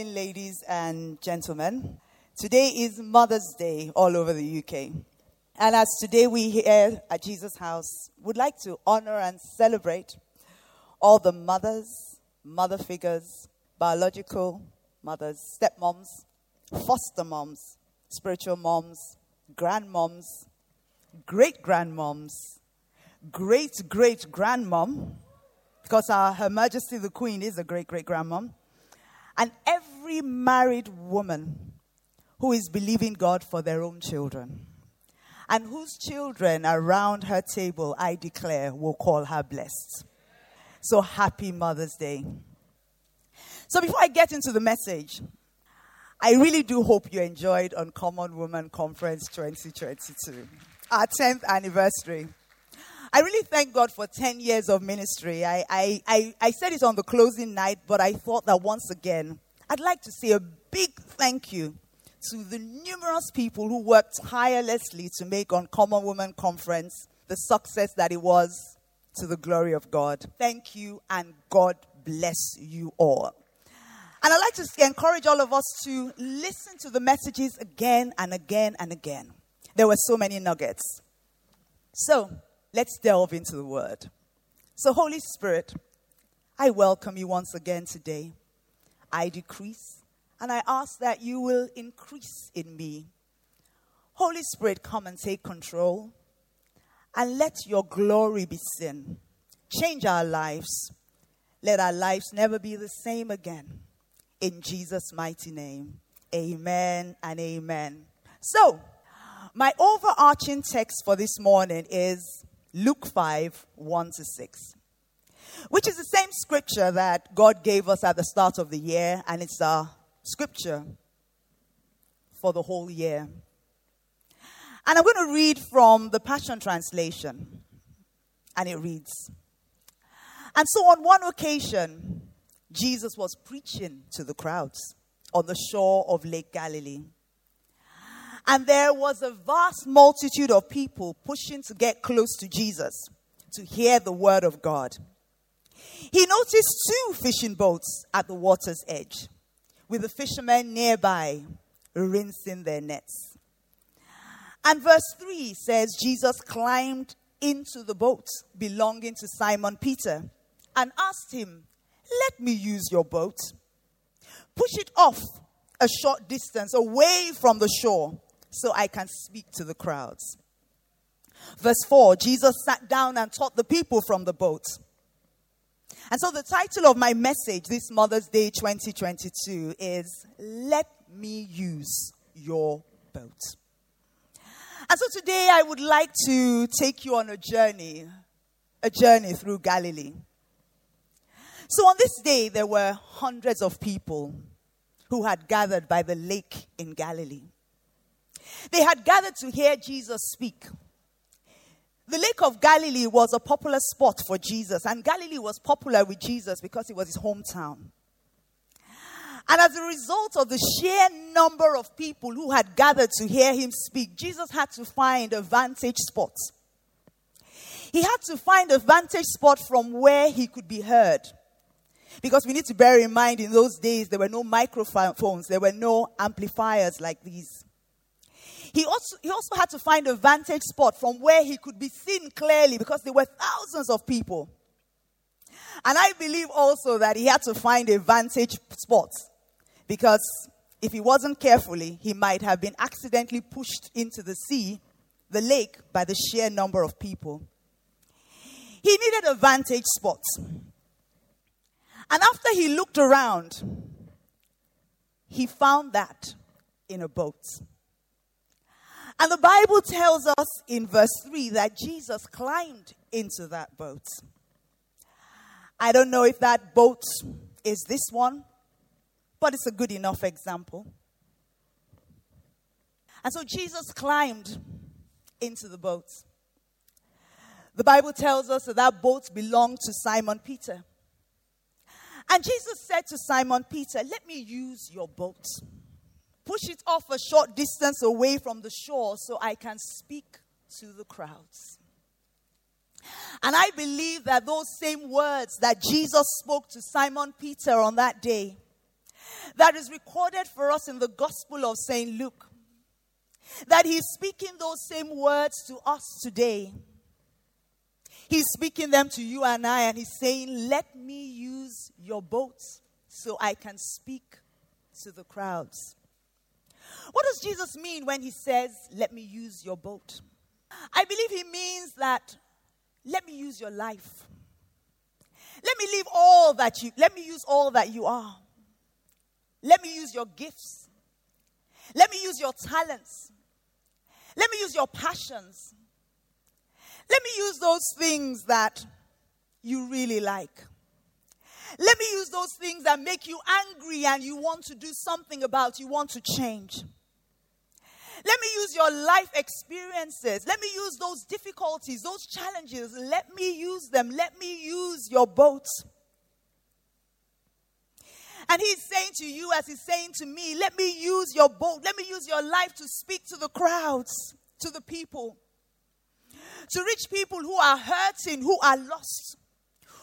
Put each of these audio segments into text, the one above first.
Morning, ladies and gentlemen. Today is Mother's Day all over the UK. And as today we here at Jesus House would like to honor and celebrate all the mothers, mother figures, biological mothers, stepmoms, foster moms, spiritual moms, grandmoms, great grandmoms, great great grandmom, because our, Her Majesty the Queen is a great great grandmom, and every married woman who is believing God for their own children, and whose children around her table, I declare, will call her blessed. So happy Mother's Day. So before I get into the message, I really do hope you enjoyed Uncommon Woman Conference 2022, our 10th anniversary. I really thank God for 10 years of ministry. I, I, I, I said it on the closing night, but I thought that once again, I'd like to say a big thank you to the numerous people who worked tirelessly to make Uncommon Woman Conference the success that it was to the glory of God. Thank you, and God bless you all. And I'd like to encourage all of us to listen to the messages again and again and again. There were so many nuggets. So let's delve into the word. So, Holy Spirit, I welcome you once again today. I decrease, and I ask that you will increase in me. Holy Spirit, come and take control, and let your glory be seen. Change our lives. Let our lives never be the same again. In Jesus' mighty name, amen and amen. So, my overarching text for this morning is Luke 5 1 to 6, which is the same scripture that God gave us at the start of the year, and it's our scripture for the whole year. And I'm going to read from the Passion Translation, and it reads And so, on one occasion, Jesus was preaching to the crowds on the shore of Lake Galilee. And there was a vast multitude of people pushing to get close to Jesus to hear the word of God. He noticed two fishing boats at the water's edge, with the fishermen nearby rinsing their nets. And verse 3 says Jesus climbed into the boat belonging to Simon Peter and asked him, Let me use your boat. Push it off a short distance away from the shore so I can speak to the crowds. Verse 4 Jesus sat down and taught the people from the boat. And so the title of my message this Mother's Day 2022 is Let Me Use Your Boat. And so today I would like to take you on a journey, a journey through Galilee. So on this day, there were hundreds of people who had gathered by the lake in Galilee. They had gathered to hear Jesus speak. The Lake of Galilee was a popular spot for Jesus, and Galilee was popular with Jesus because it was his hometown. And as a result of the sheer number of people who had gathered to hear him speak, Jesus had to find a vantage spot. He had to find a vantage spot from where he could be heard. Because we need to bear in mind in those days there were no microphones, there were no amplifiers like these. He also, he also had to find a vantage spot from where he could be seen clearly because there were thousands of people. And I believe also that he had to find a vantage spot because if he wasn't carefully, he might have been accidentally pushed into the sea, the lake, by the sheer number of people. He needed a vantage spot. And after he looked around, he found that in a boat. And the Bible tells us in verse 3 that Jesus climbed into that boat. I don't know if that boat is this one, but it's a good enough example. And so Jesus climbed into the boat. The Bible tells us that that boat belonged to Simon Peter. And Jesus said to Simon Peter, Let me use your boat. Push it off a short distance away from the shore so I can speak to the crowds. And I believe that those same words that Jesus spoke to Simon Peter on that day, that is recorded for us in the Gospel of St. Luke, that he's speaking those same words to us today. He's speaking them to you and I, and he's saying, Let me use your boat so I can speak to the crowds. What does Jesus mean when he says, Let me use your boat? I believe he means that let me use your life. Let me leave all that you, let me use all that you are. Let me use your gifts. Let me use your talents. Let me use your passions. Let me use those things that you really like. Let me use those things that make you angry and you want to do something about, you want to change. Let me use your life experiences. Let me use those difficulties, those challenges. Let me use them. Let me use your boat. And he's saying to you, as he's saying to me, let me use your boat. Let me use your life to speak to the crowds, to the people, to reach people who are hurting, who are lost,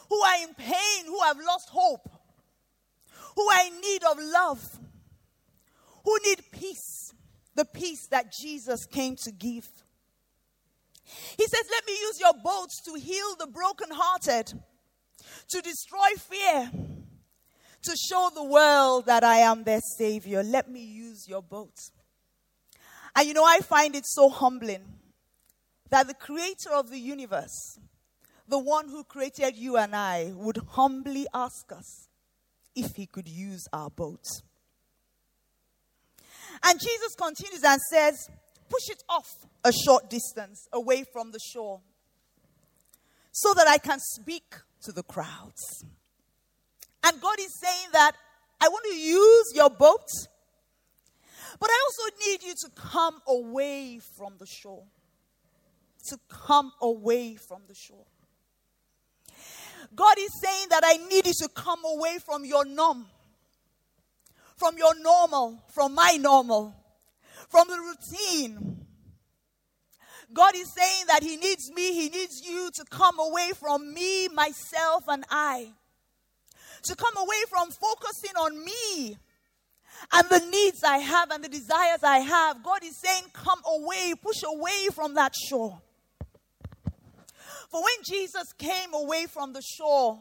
who are in pain, who have lost hope, who are in need of love, who need peace the peace that Jesus came to give. He says, Let me use your boats to heal the brokenhearted, to destroy fear, to show the world that I am their Savior. Let me use your boats. And you know, I find it so humbling that the creator of the universe, the one who created you and I, would humbly ask us if he could use our boat. And Jesus continues and says, Push it off a short distance away from the shore so that I can speak to the crowds. And God is saying that I want to use your boat, but I also need you to come away from the shore. To come away from the shore. God is saying that I need you to come away from your norm from your normal, from my normal, from the routine. God is saying that He needs me, He needs you to come away from me, myself, and I. To come away from focusing on me and the needs I have and the desires I have. God is saying, Come away, push away from that shore. For when Jesus came away from the shore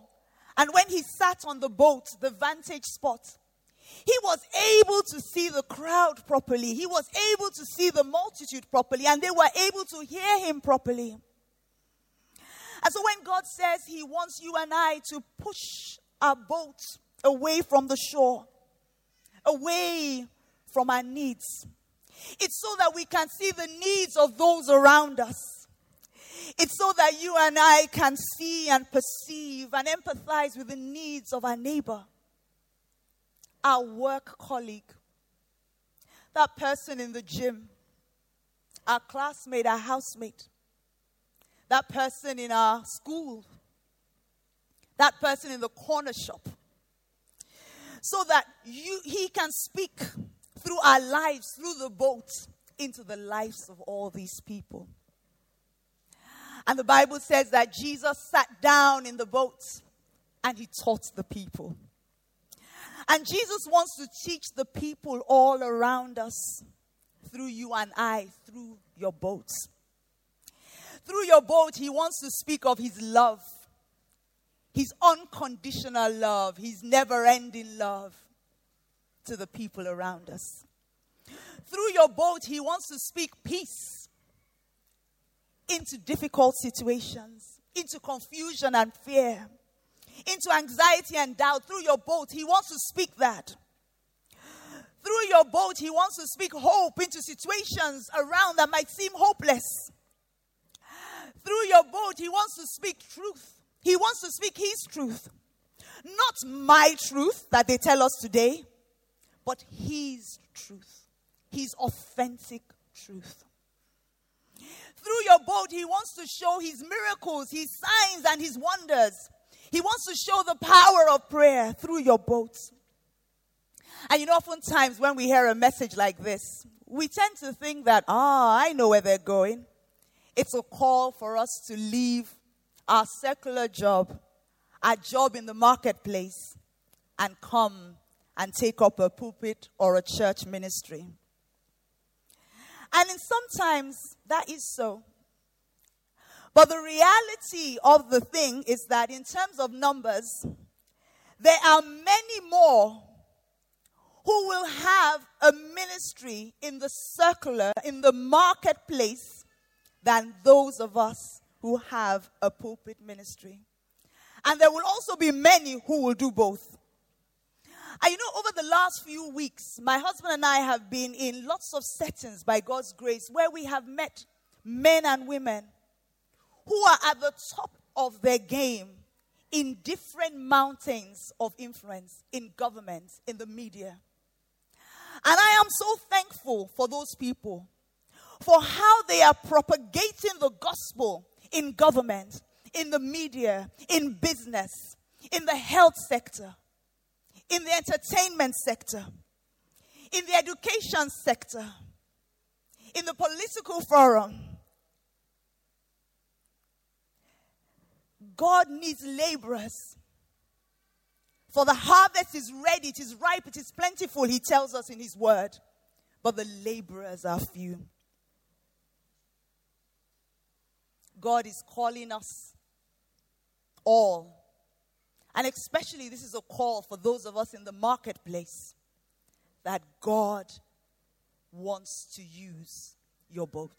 and when he sat on the boat, the vantage spot, he was able to see the crowd properly. He was able to see the multitude properly, and they were able to hear him properly. And so, when God says He wants you and I to push our boat away from the shore, away from our needs, it's so that we can see the needs of those around us. It's so that you and I can see and perceive and empathize with the needs of our neighbor our work colleague, that person in the gym, our classmate, our housemate, that person in our school, that person in the corner shop, so that you, he can speak through our lives, through the boat, into the lives of all these people. And the Bible says that Jesus sat down in the boat and he taught the people. And Jesus wants to teach the people all around us through you and I, through your boat. Through your boat, he wants to speak of his love, his unconditional love, his never ending love to the people around us. Through your boat, he wants to speak peace into difficult situations, into confusion and fear into anxiety and doubt through your boat. He wants to speak that. Through your boat, He wants to speak hope into situations around that might seem hopeless. Through your boat, He wants to speak truth. He wants to speak His truth. Not my truth that they tell us today, but His truth. His authentic truth. Through your boat, He wants to show His miracles, His signs, and His wonders. He wants to show the power of prayer through your boat. And you know, oftentimes when we hear a message like this, we tend to think that, ah, I know where they're going. It's a call for us to leave our secular job, our job in the marketplace, and come and take up a pulpit or a church ministry. And in sometimes that is so. But the reality of the thing is that in terms of numbers, there are many more who will have a ministry in the circular, in the marketplace, than those of us who have a pulpit ministry. And there will also be many who will do both. And you know, over the last few weeks, my husband and I have been in lots of settings by God's grace where we have met men and women who are at the top of their game in different mountains of influence in government, in the media. And I am so thankful for those people, for how they are propagating the gospel in government, in the media, in business, in the health sector, in the entertainment sector, in the education sector, in the political forum. God needs laborers for the harvest is ready, it is ripe, it is plentiful, he tells us in his word. But the laborers are few. God is calling us all. And especially, this is a call for those of us in the marketplace that God wants to use your boat.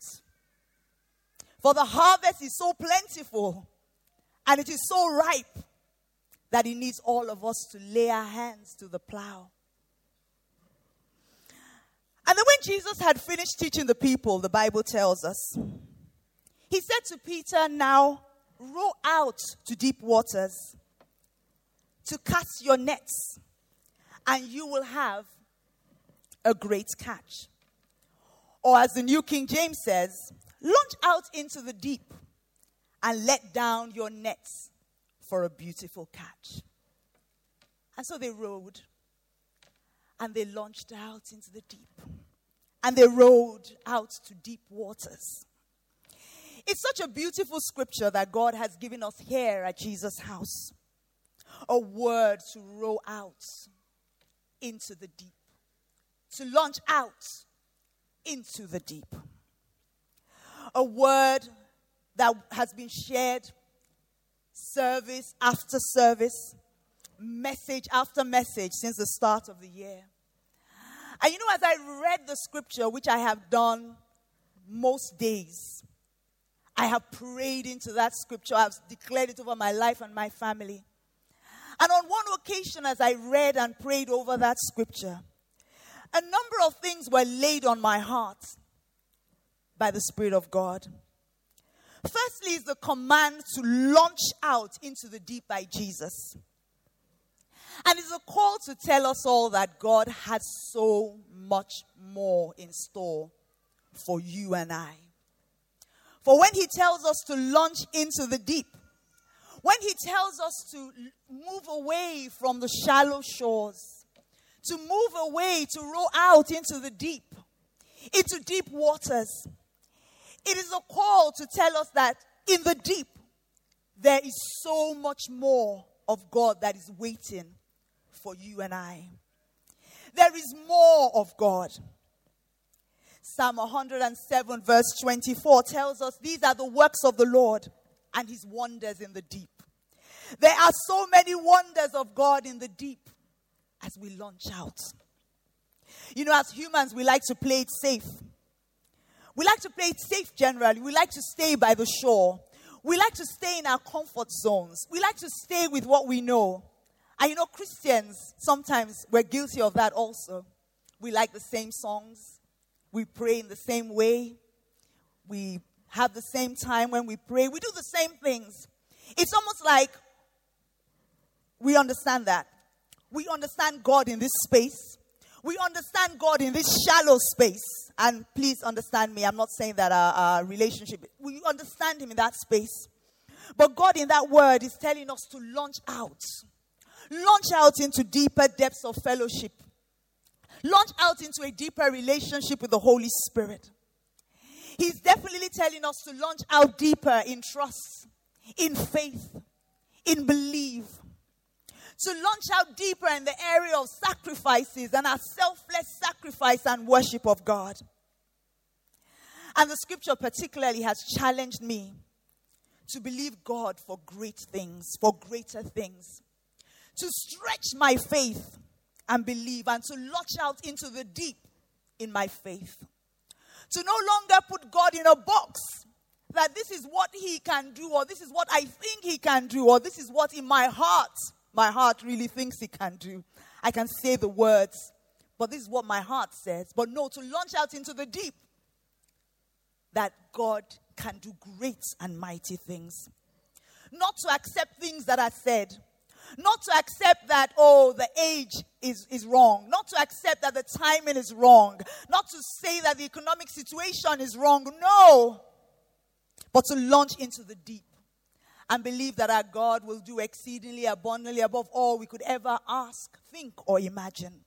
For the harvest is so plentiful and it is so ripe that He needs all of us to lay our hands to the plow. And then, when Jesus had finished teaching the people, the Bible tells us, He said to Peter, Now row out to deep waters to cast your nets, and you will have a great catch. Or, as the New King James says, launch out into the deep and let down your nets for a beautiful catch. And so they rowed and they launched out into the deep. And they rowed out to deep waters. It's such a beautiful scripture that God has given us here at Jesus House. A word to row out into the deep, to launch out into the deep. A word that has been shared service after service, message after message since the start of the year. And you know, as I read the scripture, which I have done most days, I have prayed into that scripture. I've declared it over my life and my family. And on one occasion, as I read and prayed over that scripture, a number of things were laid on my heart by the Spirit of God. Firstly, is the command to launch out into the deep by Jesus. And it's a call to tell us all that God has so much more in store for you and I. For when He tells us to launch into the deep, when He tells us to move away from the shallow shores, to move away, to row out into the deep, into deep waters, it is a call to tell us that in the deep, there is so much more of God that is waiting for you and I. There is more of God. Psalm 107, verse 24 tells us these are the works of the Lord and his wonders in the deep. There are so many wonders of God in the deep as we launch out. You know, as humans, we like to play it safe. We like to play it safe generally. We like to stay by the shore. We like to stay in our comfort zones. We like to stay with what we know. And you know, Christians, sometimes we're guilty of that also. We like the same songs. We pray in the same way. We have the same time when we pray. We do the same things. It's almost like we understand that. We understand God in this space. We understand God in this shallow space. And please understand me, I'm not saying that our, our relationship, we understand Him in that space. But God in that word is telling us to launch out. Launch out into deeper depths of fellowship. Launch out into a deeper relationship with the Holy Spirit. He's definitely telling us to launch out deeper in trust, in faith, in belief. To launch out deeper in the area of sacrifices and our selfless sacrifice and worship of God. And the scripture particularly has challenged me to believe God for great things, for greater things. To stretch my faith and believe and to launch out into the deep in my faith. To no longer put God in a box that this is what he can do, or this is what I think he can do, or this is what in my heart, my heart really thinks he can do. I can say the words, but this is what my heart says. But no, to launch out into the deep that God can do great and mighty things. Not to accept things that are said, not to accept that, oh, the age is, is wrong. Not to accept that the timing is wrong. Not to say that the economic situation is wrong. No. But to launch into the deep and believe that our God will do exceedingly abundantly above all we could ever ask, think, or imagine.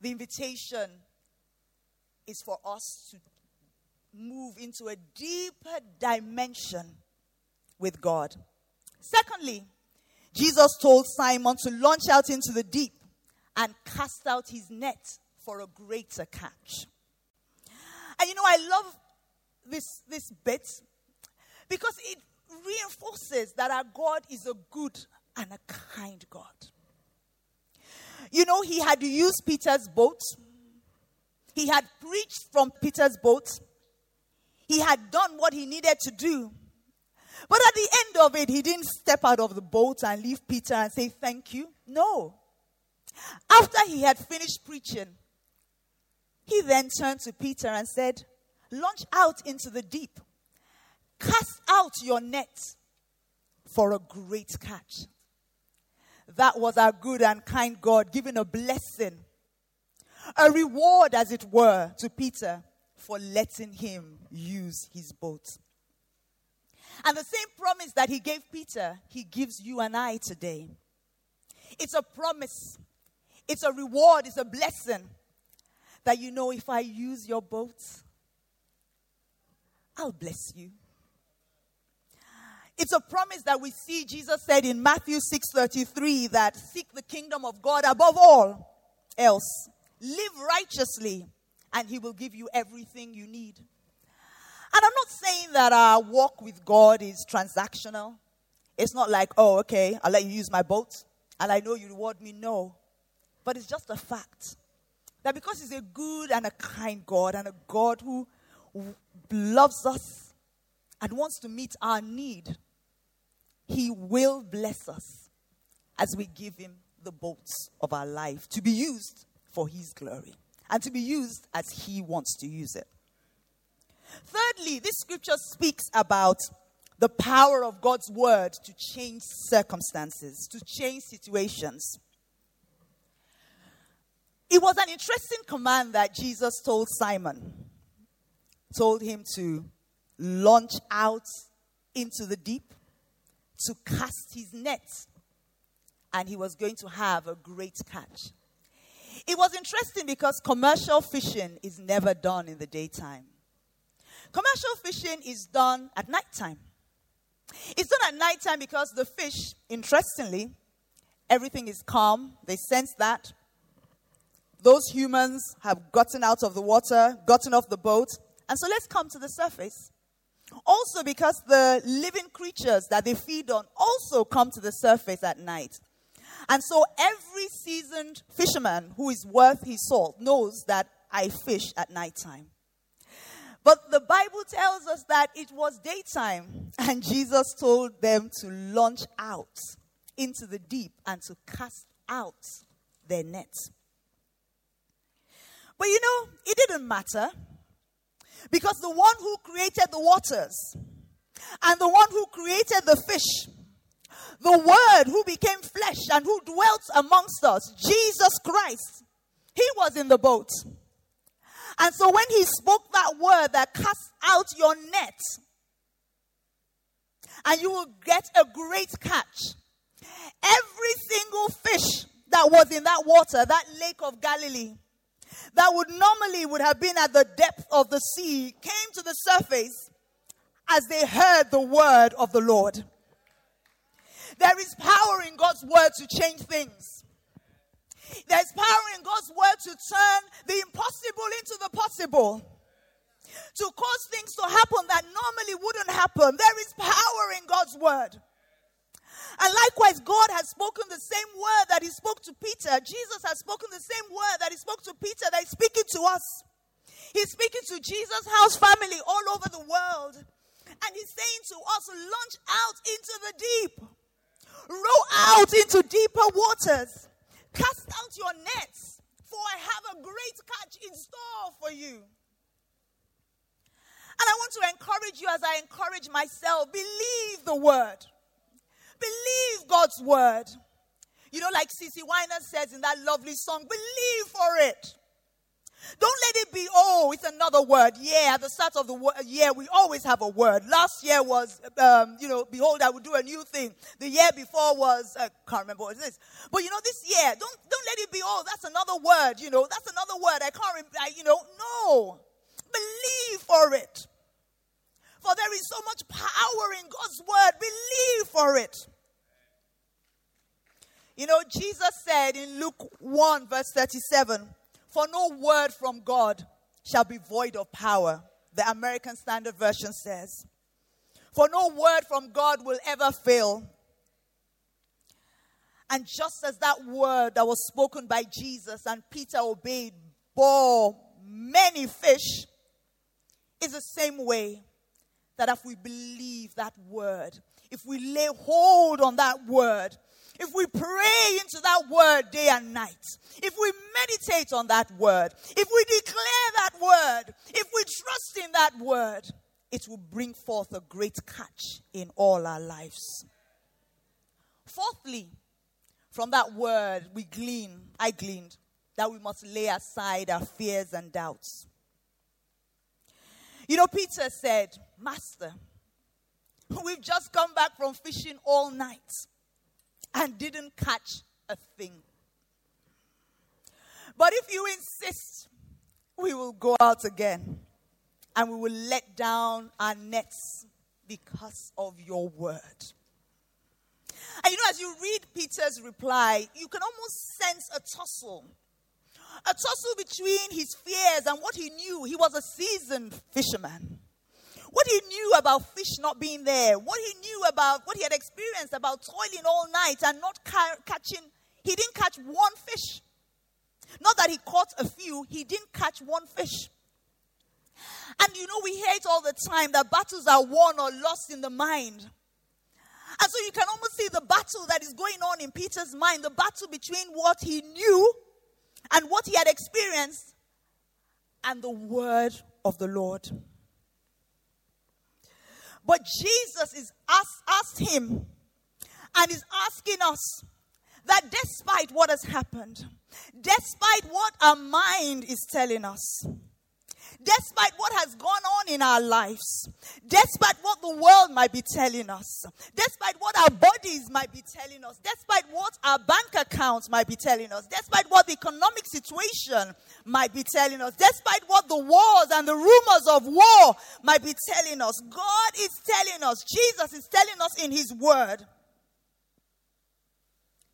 The invitation is for us to move into a deeper dimension with God. Secondly, Jesus told Simon to launch out into the deep and cast out his net for a greater catch. And you know, I love this, this bit because it reinforces that our God is a good and a kind God. You know, he had used Peter's boat, he had preached from Peter's boat, he had done what he needed to do. But at the end of it, he didn't step out of the boat and leave Peter and say, Thank you. No. After he had finished preaching, he then turned to Peter and said, Launch out into the deep, cast out your net for a great catch. That was our good and kind God giving a blessing, a reward, as it were, to Peter for letting him use his boat. And the same promise that he gave Peter, he gives you and I today. It's a promise, it's a reward, it's a blessing that you know if I use your boat, I'll bless you. It's a promise that we see Jesus said in Matthew 6:33 that seek the kingdom of God above all else. Live righteously and he will give you everything you need. Saying that our walk with God is transactional. It's not like, oh, okay, I'll let you use my boat and I know you reward me. No. But it's just a fact that because He's a good and a kind God and a God who loves us and wants to meet our need, He will bless us as we give Him the boats of our life to be used for His glory and to be used as He wants to use it. Thirdly, this scripture speaks about the power of God's word to change circumstances, to change situations. It was an interesting command that Jesus told Simon. Told him to launch out into the deep, to cast his net, and he was going to have a great catch. It was interesting because commercial fishing is never done in the daytime. Commercial fishing is done at nighttime. It's done at nighttime because the fish, interestingly, everything is calm. They sense that. Those humans have gotten out of the water, gotten off the boat, and so let's come to the surface. Also, because the living creatures that they feed on also come to the surface at night. And so every seasoned fisherman who is worth his salt knows that I fish at nighttime. But the Bible tells us that it was daytime, and Jesus told them to launch out into the deep and to cast out their nets. But you know, it didn't matter because the one who created the waters and the one who created the fish, The Word who became flesh and who dwelt amongst us, Jesus Christ, he was in the boat. And so when he spoke that word that cast out your net, and you will get a great catch. Every single fish that was in that water, that lake of Galilee, that would normally would have been at the depth of the sea, came to the surface as they heard the word of the Lord. There is power in God's word to change things. There's power in God's word to turn the impossible into the possible. To cause things to happen that normally wouldn't happen. There is power in God's word. And likewise, God has spoken the same word that He spoke to Peter. Jesus has spoken the same word that He spoke to Peter that He's speaking to us. He's speaking to Jesus House family all over the world. And He's saying to us, launch out into the deep, row out into deeper waters. Cast out your nets, for I have a great catch in store for you. And I want to encourage you as I encourage myself believe the word, believe God's word. You know, like CeCe Winans says in that lovely song, believe for it. Don't let it be, oh, it's another word. Yeah, at the start of the year, we always have a word. Last year was, um, you know, behold, I will do a new thing. The year before was, I uh, can't remember what it is. But you know, this year, don't, don't let it be, oh, that's another word, you know, that's another word. I can't, remember, you know, no. Believe for it. For there is so much power in God's word. Believe for it. You know, Jesus said in Luke 1, verse 37, for no word from God shall be void of power. The American Standard Version says. For no word from God will ever fail. And just as that word that was spoken by Jesus and Peter obeyed bore many fish, is the same way that if we believe that word, if we lay hold on that word, if we pray into that word day and night, if we meditate on that word, if we declare that word, if we trust in that word, it will bring forth a great catch in all our lives. Fourthly, from that word, we glean, I gleaned, that we must lay aside our fears and doubts. You know, Peter said, Master, we've just come back from fishing all night and didn't catch a thing. But if you insist, we will go out again and we will let down our nets because of your word. And you know, as you read Peter's reply, you can almost sense a tussle. A tussle between his fears and what he knew. He was a seasoned fisherman what he knew about fish not being there, what he knew about what he had experienced about toiling all night and not ca- catching, he didn't catch one fish. Not that he caught a few, he didn't catch one fish. And you know, we hear it all the time that battles are won or lost in the mind. And so you can almost see the battle that is going on in Peter's mind the battle between what he knew and what he had experienced and the word of the Lord. But Jesus is asked, asked him and is asking us that despite what has happened, despite what our mind is telling us, despite what has gone on in our lives, despite what the world might be telling us, despite what our bodies might be telling us, despite what our bank accounts might be telling us, despite what the economic situation might be telling us, despite what the wars and the rumors of war might be telling us, God is telling us, Jesus is telling us in His Word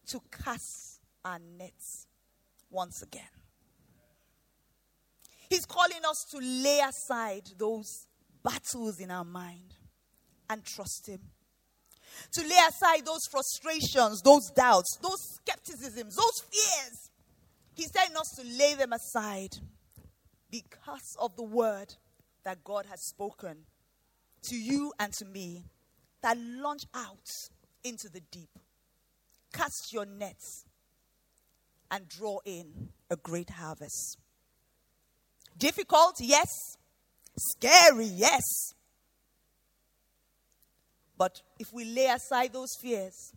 to cast our nets once again. He's calling us to lay aside those battles in our mind and trust Him. To lay aside those frustrations, those doubts, those skepticisms, those fears. He's telling us to lay them aside because of the word that God has spoken to you and to me that launch out into the deep. Cast your nets and draw in a great harvest. Difficult, yes. Scary, yes. But if we lay aside those fears,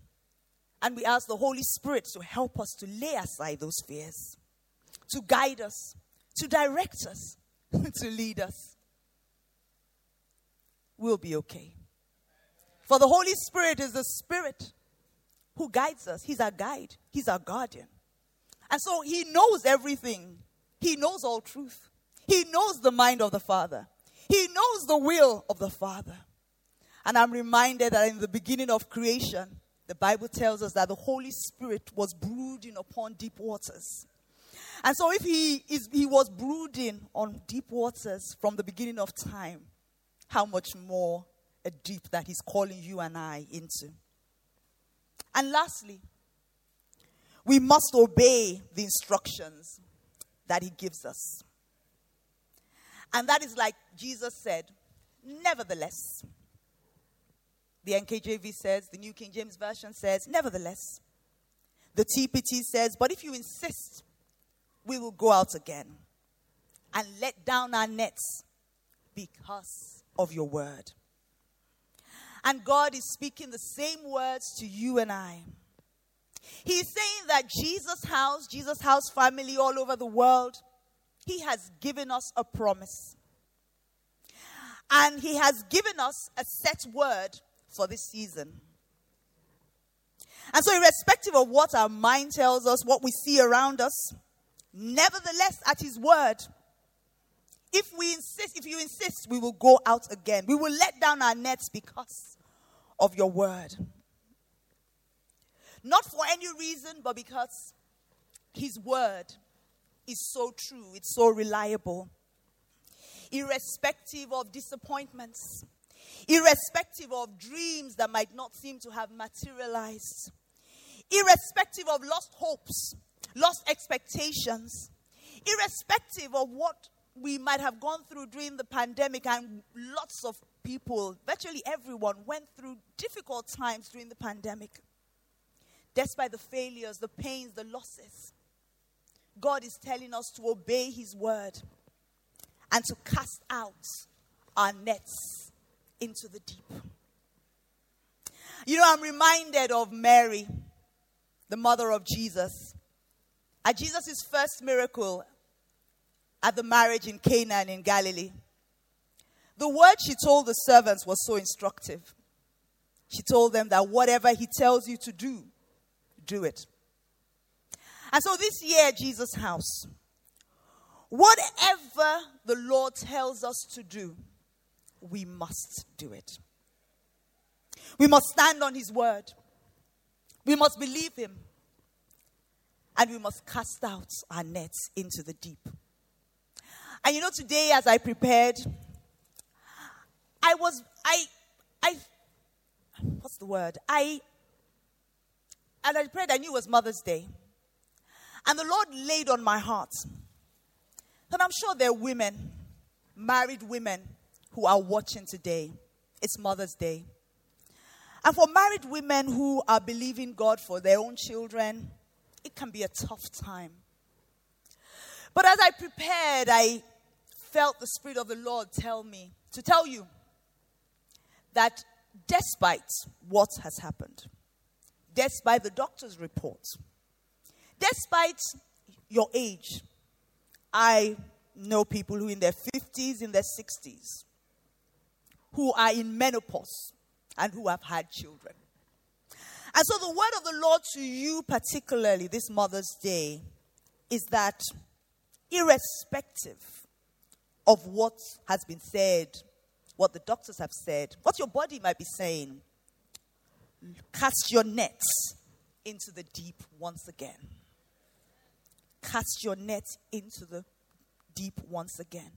And we ask the Holy Spirit to help us to lay aside those fears, to guide us, to direct us, to lead us. We'll be okay. For the Holy Spirit is the Spirit who guides us. He's our guide, He's our guardian. And so He knows everything, He knows all truth. He knows the mind of the Father, He knows the will of the Father. And I'm reminded that in the beginning of creation, the Bible tells us that the Holy Spirit was brooding upon deep waters. And so, if he, is, he was brooding on deep waters from the beginning of time, how much more a deep that he's calling you and I into? And lastly, we must obey the instructions that he gives us. And that is like Jesus said, nevertheless. The NKJV says, the New King James Version says, nevertheless. The TPT says, but if you insist, we will go out again and let down our nets because of your word. And God is speaking the same words to you and I. He's saying that Jesus House, Jesus House family all over the world, He has given us a promise. And He has given us a set word for this season. And so, irrespective of what our mind tells us, what we see around us, nevertheless, at His word, if we insist, if you insist, we will go out again. We will let down our nets because of your word. Not for any reason, but because His word is so true, it's so reliable. Irrespective of disappointments, irrespective of dreams that might not seem to have materialized, irrespective of lost hopes, lost expectations, irrespective of what we might have gone through during the pandemic, and lots of people, virtually everyone, went through difficult times during the pandemic. Despite the failures, the pains, the losses, God is telling us to obey His word and to cast out our nets into the deep. You know, I'm reminded of Mary, the mother of Jesus. At Jesus' first miracle at the marriage in Canaan in Galilee, the word she told the servants was so instructive. She told them that whatever he tells you to do, do it. And so this year, Jesus House, whatever the Lord tells us to do, we must do it. We must stand on His word. We must believe Him. And we must cast out our nets into the deep. And you know, today as I prepared, I was, I, I, what's the word? I, and I prayed, I knew it was Mother's Day. And the Lord laid on my heart. And I'm sure there are women, married women, who are watching today. It's Mother's Day. And for married women who are believing God for their own children, it can be a tough time. But as I prepared, I felt the Spirit of the Lord tell me to tell you that despite what has happened, despite the doctor's report, despite your age, I know people who in their 50s, in their 60s, who are in menopause and who have had children. And so, the word of the Lord to you, particularly this Mother's Day, is that irrespective of what has been said, what the doctors have said, what your body might be saying, cast your nets into the deep once again. Cast your net into the deep once again.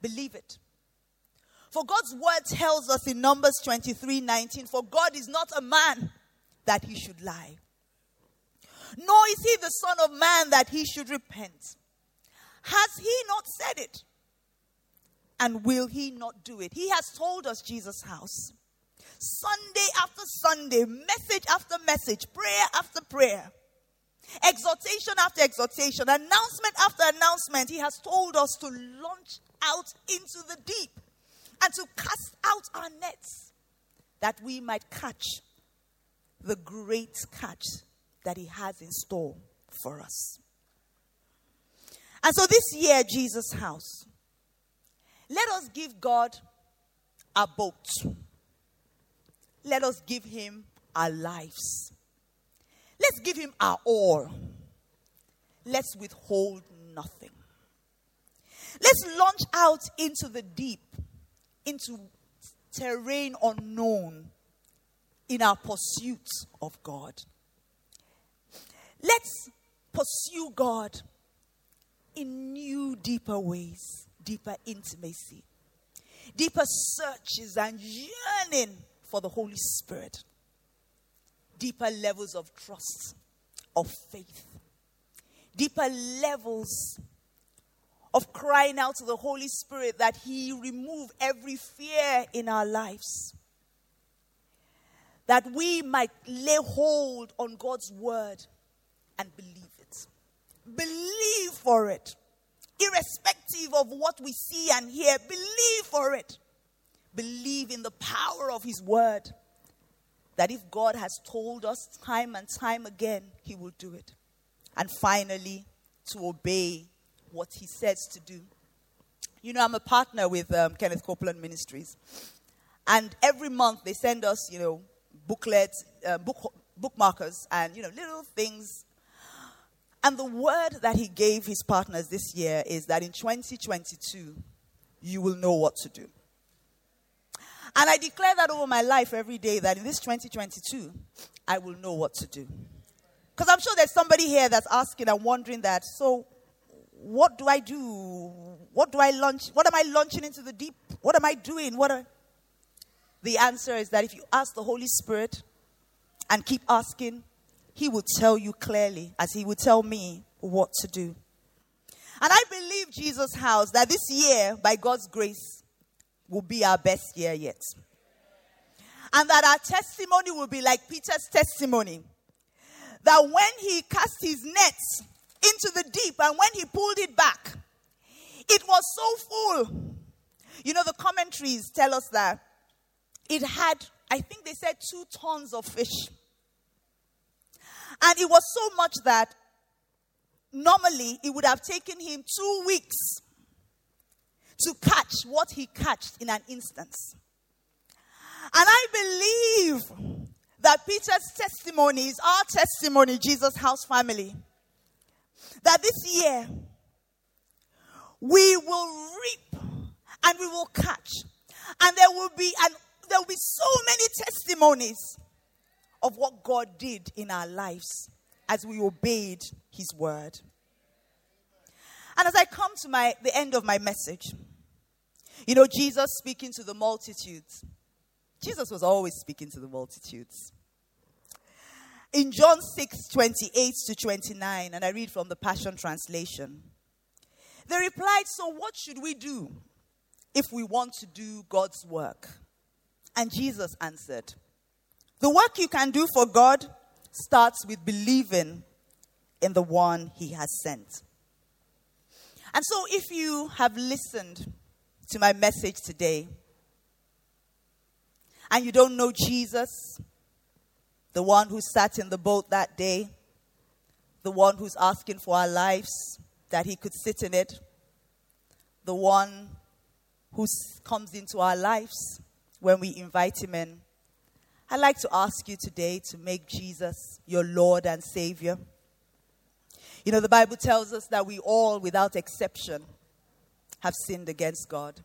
Believe it. For God's word tells us in Numbers 23 19, for God is not a man that he should lie, nor is he the Son of Man that he should repent. Has he not said it? And will he not do it? He has told us, Jesus House. Sunday after Sunday, message after message, prayer after prayer, exhortation after exhortation, announcement after announcement, he has told us to launch out into the deep and to cast out our nets that we might catch the great catch that He has in store for us. And so this year, Jesus House, let us give God a boat. Let us give Him our lives. Let's give Him our all. Let's withhold nothing. Let's launch out into the deep, into terrain unknown in our pursuit of God. Let's pursue God in new, deeper ways, deeper intimacy, deeper searches and yearning for the Holy Spirit, deeper levels of trust, of faith, deeper levels of crying out to the Holy Spirit that He remove every fear in our lives. That we might lay hold on God's word and believe it. Believe for it. Irrespective of what we see and hear, believe for it. Believe in the power of His word. That if God has told us time and time again, He will do it. And finally, to obey what he says to do. You know, I'm a partner with um, Kenneth Copeland Ministries. And every month they send us, you know, booklets, uh, book, bookmarkers, and, you know, little things. And the word that he gave his partners this year is that in 2022, you will know what to do. And I declare that over my life every day that in this 2022, I will know what to do. Because I'm sure there's somebody here that's asking and wondering that, so what do I do? What do I launch? What am I launching into the deep? What am I doing? What are... The answer is that if you ask the Holy Spirit and keep asking, He will tell you clearly, as He would tell me what to do. And I believe, Jesus House, that this year, by God's grace, will be our best year yet. And that our testimony will be like Peter's testimony. That when he cast his nets into the deep, and when he pulled it back, it was so full. You know, the commentaries tell us that it had, I think they said, two tons of fish. And it was so much that normally it would have taken him two weeks to catch what he catched in an instance. And I believe that Peter's testimony is our testimony, Jesus House family that this year we will reap and we will catch. And there will be and there will be so many testimonies of what God did in our lives as we obeyed his word. And as I come to my the end of my message, you know, Jesus speaking to the multitudes. Jesus was always speaking to the multitudes in John 6 28 to 29, and I read from the Passion Translation. They replied, So what should we do if we want to do God's work? And Jesus answered, The work you can do for God starts with believing in the one he has sent. And so, if you have listened to my message today and you don't know Jesus, the one who sat in the boat that day, the one who's asking for our lives that he could sit in it, the one who comes into our lives when we invite him in. I'd like to ask you today to make Jesus your Lord and Savior. You know, the Bible tells us that we all, without exception, have sinned against God.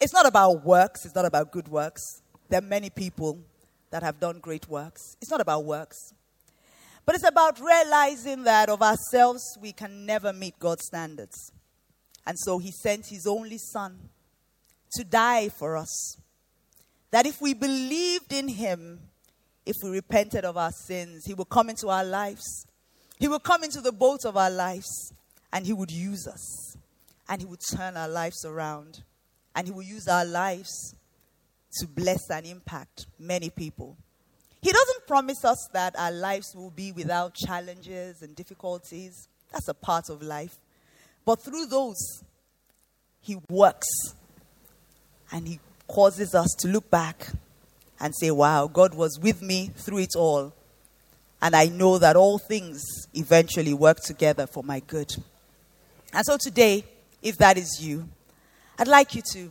It's not about works, it's not about good works. There are many people that have done great works. It's not about works, but it's about realizing that of ourselves we can never meet God's standards. And so he sent his only son to die for us. That if we believed in him, if we repented of our sins, he would come into our lives. He would come into the boat of our lives and he would use us. And he will turn our lives around. And he will use our lives to bless and impact many people. He doesn't promise us that our lives will be without challenges and difficulties. That's a part of life. But through those, He works and He causes us to look back and say, Wow, God was with me through it all. And I know that all things eventually work together for my good. And so today, if that is you, I'd like you to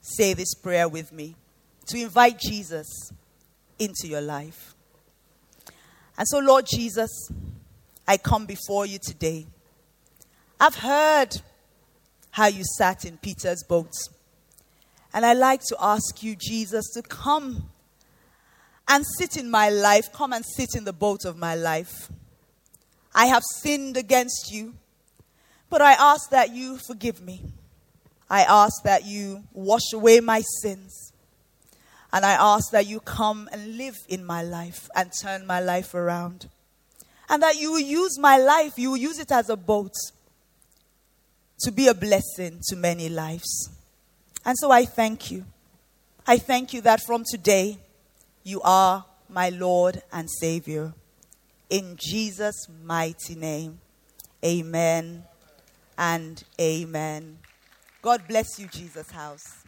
say this prayer with me to invite Jesus into your life. And so, Lord Jesus, I come before you today. I've heard how you sat in Peter's boat. And I'd like to ask you, Jesus, to come and sit in my life. Come and sit in the boat of my life. I have sinned against you, but I ask that you forgive me. I ask that you wash away my sins. And I ask that you come and live in my life and turn my life around. And that you will use my life, you will use it as a boat to be a blessing to many lives. And so I thank you. I thank you that from today, you are my Lord and Savior. In Jesus' mighty name, amen and amen. God bless you, Jesus House.